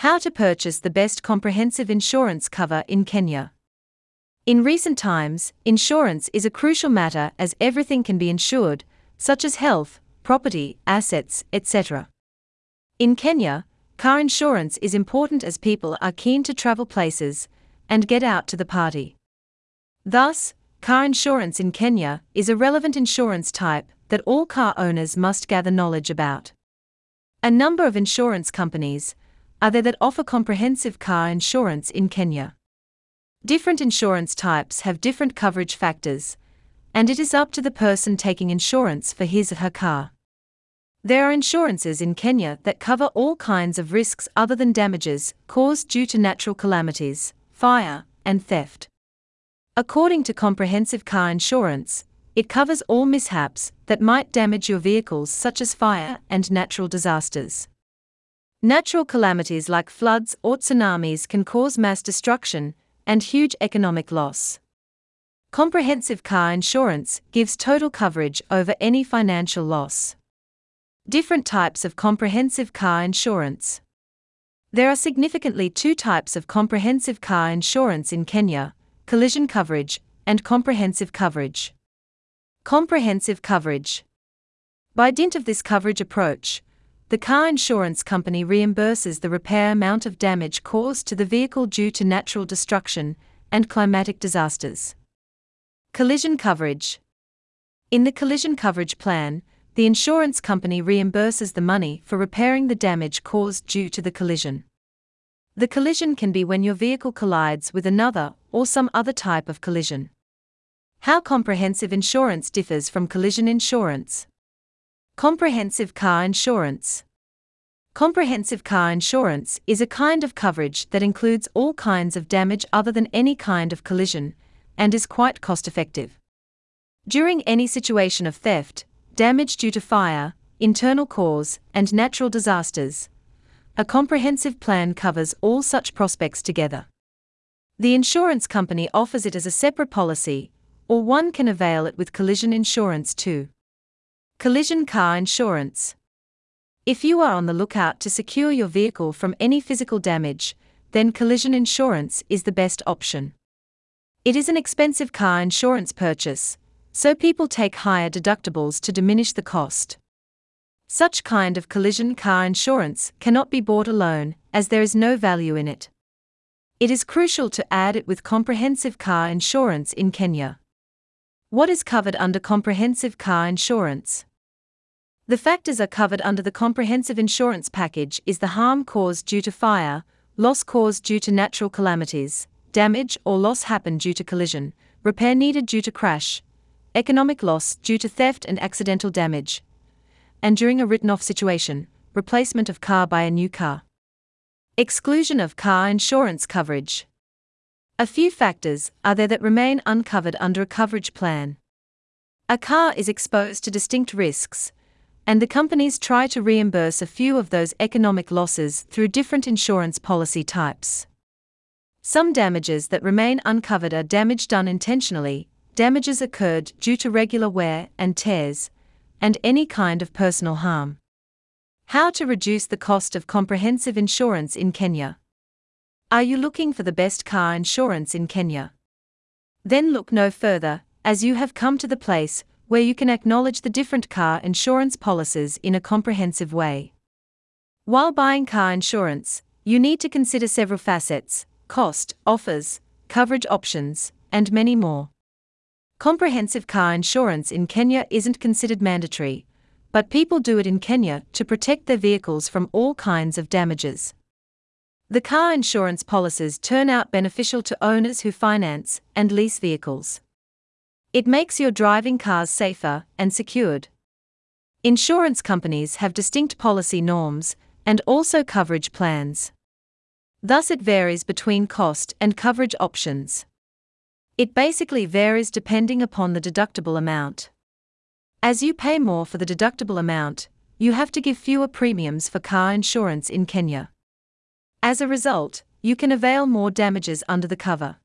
How to purchase the best comprehensive insurance cover in Kenya. In recent times, insurance is a crucial matter as everything can be insured, such as health, property, assets, etc. In Kenya, car insurance is important as people are keen to travel places and get out to the party. Thus, car insurance in Kenya is a relevant insurance type that all car owners must gather knowledge about. A number of insurance companies are there that offer comprehensive car insurance in Kenya. Different insurance types have different coverage factors, and it is up to the person taking insurance for his or her car. There are insurances in Kenya that cover all kinds of risks other than damages caused due to natural calamities, fire, and theft. According to comprehensive car insurance, it covers all mishaps that might damage your vehicles, such as fire and natural disasters. Natural calamities like floods or tsunamis can cause mass destruction and huge economic loss. Comprehensive car insurance gives total coverage over any financial loss. Different types of comprehensive car insurance. There are significantly two types of comprehensive car insurance in Kenya collision coverage and comprehensive coverage. Comprehensive coverage. By dint of this coverage approach, the car insurance company reimburses the repair amount of damage caused to the vehicle due to natural destruction and climatic disasters. Collision coverage. In the collision coverage plan, the insurance company reimburses the money for repairing the damage caused due to the collision. The collision can be when your vehicle collides with another or some other type of collision. How comprehensive insurance differs from collision insurance. Comprehensive car insurance. Comprehensive car insurance is a kind of coverage that includes all kinds of damage other than any kind of collision and is quite cost effective. During any situation of theft, damage due to fire, internal cause, and natural disasters, a comprehensive plan covers all such prospects together. The insurance company offers it as a separate policy, or one can avail it with collision insurance too. Collision car insurance. If you are on the lookout to secure your vehicle from any physical damage, then collision insurance is the best option. It is an expensive car insurance purchase, so people take higher deductibles to diminish the cost. Such kind of collision car insurance cannot be bought alone, as there is no value in it. It is crucial to add it with comprehensive car insurance in Kenya. What is covered under comprehensive car insurance? The factors are covered under the comprehensive insurance package is the harm caused due to fire, loss caused due to natural calamities, damage or loss happened due to collision, repair needed due to crash, economic loss due to theft and accidental damage, and during a written off situation, replacement of car by a new car. Exclusion of car insurance coverage. A few factors are there that remain uncovered under a coverage plan. A car is exposed to distinct risks, and the companies try to reimburse a few of those economic losses through different insurance policy types. Some damages that remain uncovered are damage done intentionally, damages occurred due to regular wear and tears, and any kind of personal harm. How to reduce the cost of comprehensive insurance in Kenya. Are you looking for the best car insurance in Kenya? Then look no further, as you have come to the place where you can acknowledge the different car insurance policies in a comprehensive way. While buying car insurance, you need to consider several facets cost, offers, coverage options, and many more. Comprehensive car insurance in Kenya isn't considered mandatory, but people do it in Kenya to protect their vehicles from all kinds of damages. The car insurance policies turn out beneficial to owners who finance and lease vehicles. It makes your driving cars safer and secured. Insurance companies have distinct policy norms and also coverage plans. Thus, it varies between cost and coverage options. It basically varies depending upon the deductible amount. As you pay more for the deductible amount, you have to give fewer premiums for car insurance in Kenya. As a result, you can avail more damages under the cover.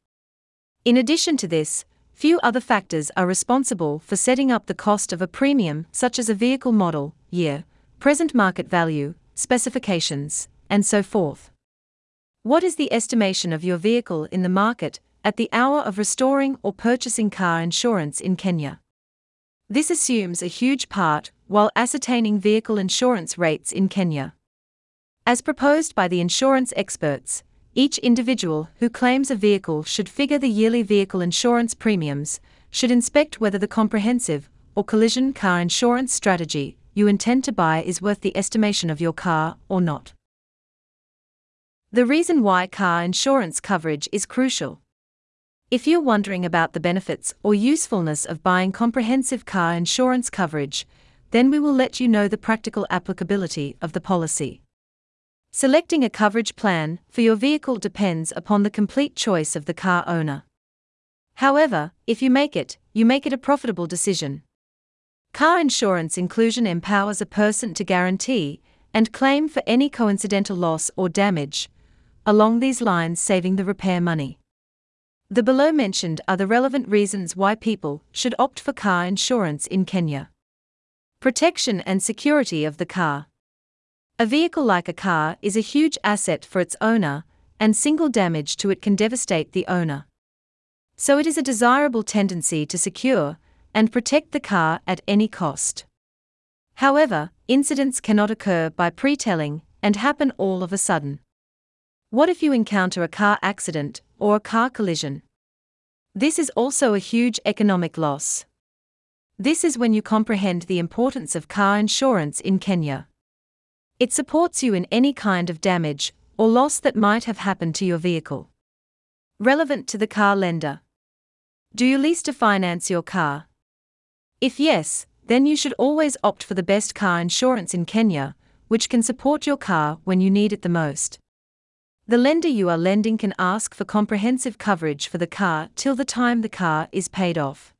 In addition to this, Few other factors are responsible for setting up the cost of a premium, such as a vehicle model, year, present market value, specifications, and so forth. What is the estimation of your vehicle in the market at the hour of restoring or purchasing car insurance in Kenya? This assumes a huge part while ascertaining vehicle insurance rates in Kenya. As proposed by the insurance experts, each individual who claims a vehicle should figure the yearly vehicle insurance premiums, should inspect whether the comprehensive or collision car insurance strategy you intend to buy is worth the estimation of your car or not. The reason why car insurance coverage is crucial. If you're wondering about the benefits or usefulness of buying comprehensive car insurance coverage, then we will let you know the practical applicability of the policy. Selecting a coverage plan for your vehicle depends upon the complete choice of the car owner. However, if you make it, you make it a profitable decision. Car insurance inclusion empowers a person to guarantee and claim for any coincidental loss or damage, along these lines, saving the repair money. The below mentioned are the relevant reasons why people should opt for car insurance in Kenya. Protection and security of the car. A vehicle like a car is a huge asset for its owner, and single damage to it can devastate the owner. So it is a desirable tendency to secure and protect the car at any cost. However, incidents cannot occur by pre-telling and happen all of a sudden. What if you encounter a car accident or a car collision? This is also a huge economic loss. This is when you comprehend the importance of car insurance in Kenya. It supports you in any kind of damage or loss that might have happened to your vehicle. Relevant to the car lender. Do you lease to finance your car? If yes, then you should always opt for the best car insurance in Kenya, which can support your car when you need it the most. The lender you are lending can ask for comprehensive coverage for the car till the time the car is paid off.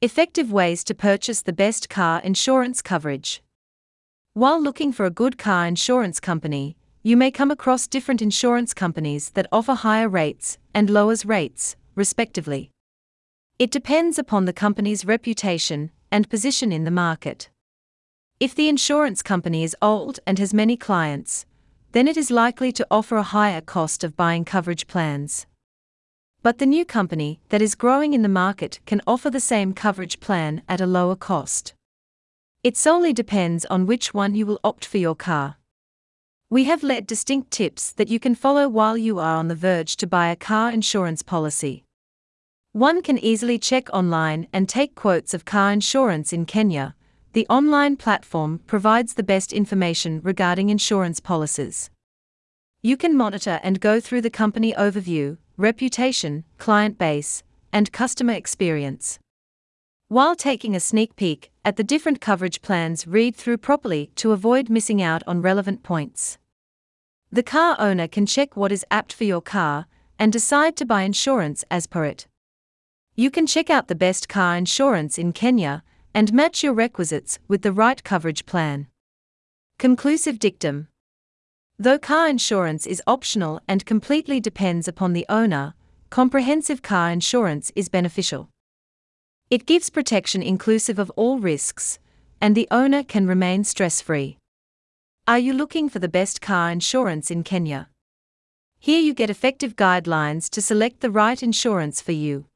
Effective ways to purchase the best car insurance coverage. While looking for a good car insurance company, you may come across different insurance companies that offer higher rates and lowers rates, respectively. It depends upon the company's reputation and position in the market. If the insurance company is old and has many clients, then it is likely to offer a higher cost of buying coverage plans. But the new company that is growing in the market can offer the same coverage plan at a lower cost. It solely depends on which one you will opt for your car. We have led distinct tips that you can follow while you are on the verge to buy a car insurance policy. One can easily check online and take quotes of car insurance in Kenya. The online platform provides the best information regarding insurance policies. You can monitor and go through the company overview, reputation, client base, and customer experience. While taking a sneak peek at the different coverage plans, read through properly to avoid missing out on relevant points. The car owner can check what is apt for your car and decide to buy insurance as per it. You can check out the best car insurance in Kenya and match your requisites with the right coverage plan. Conclusive dictum Though car insurance is optional and completely depends upon the owner, comprehensive car insurance is beneficial. It gives protection inclusive of all risks, and the owner can remain stress free. Are you looking for the best car insurance in Kenya? Here you get effective guidelines to select the right insurance for you.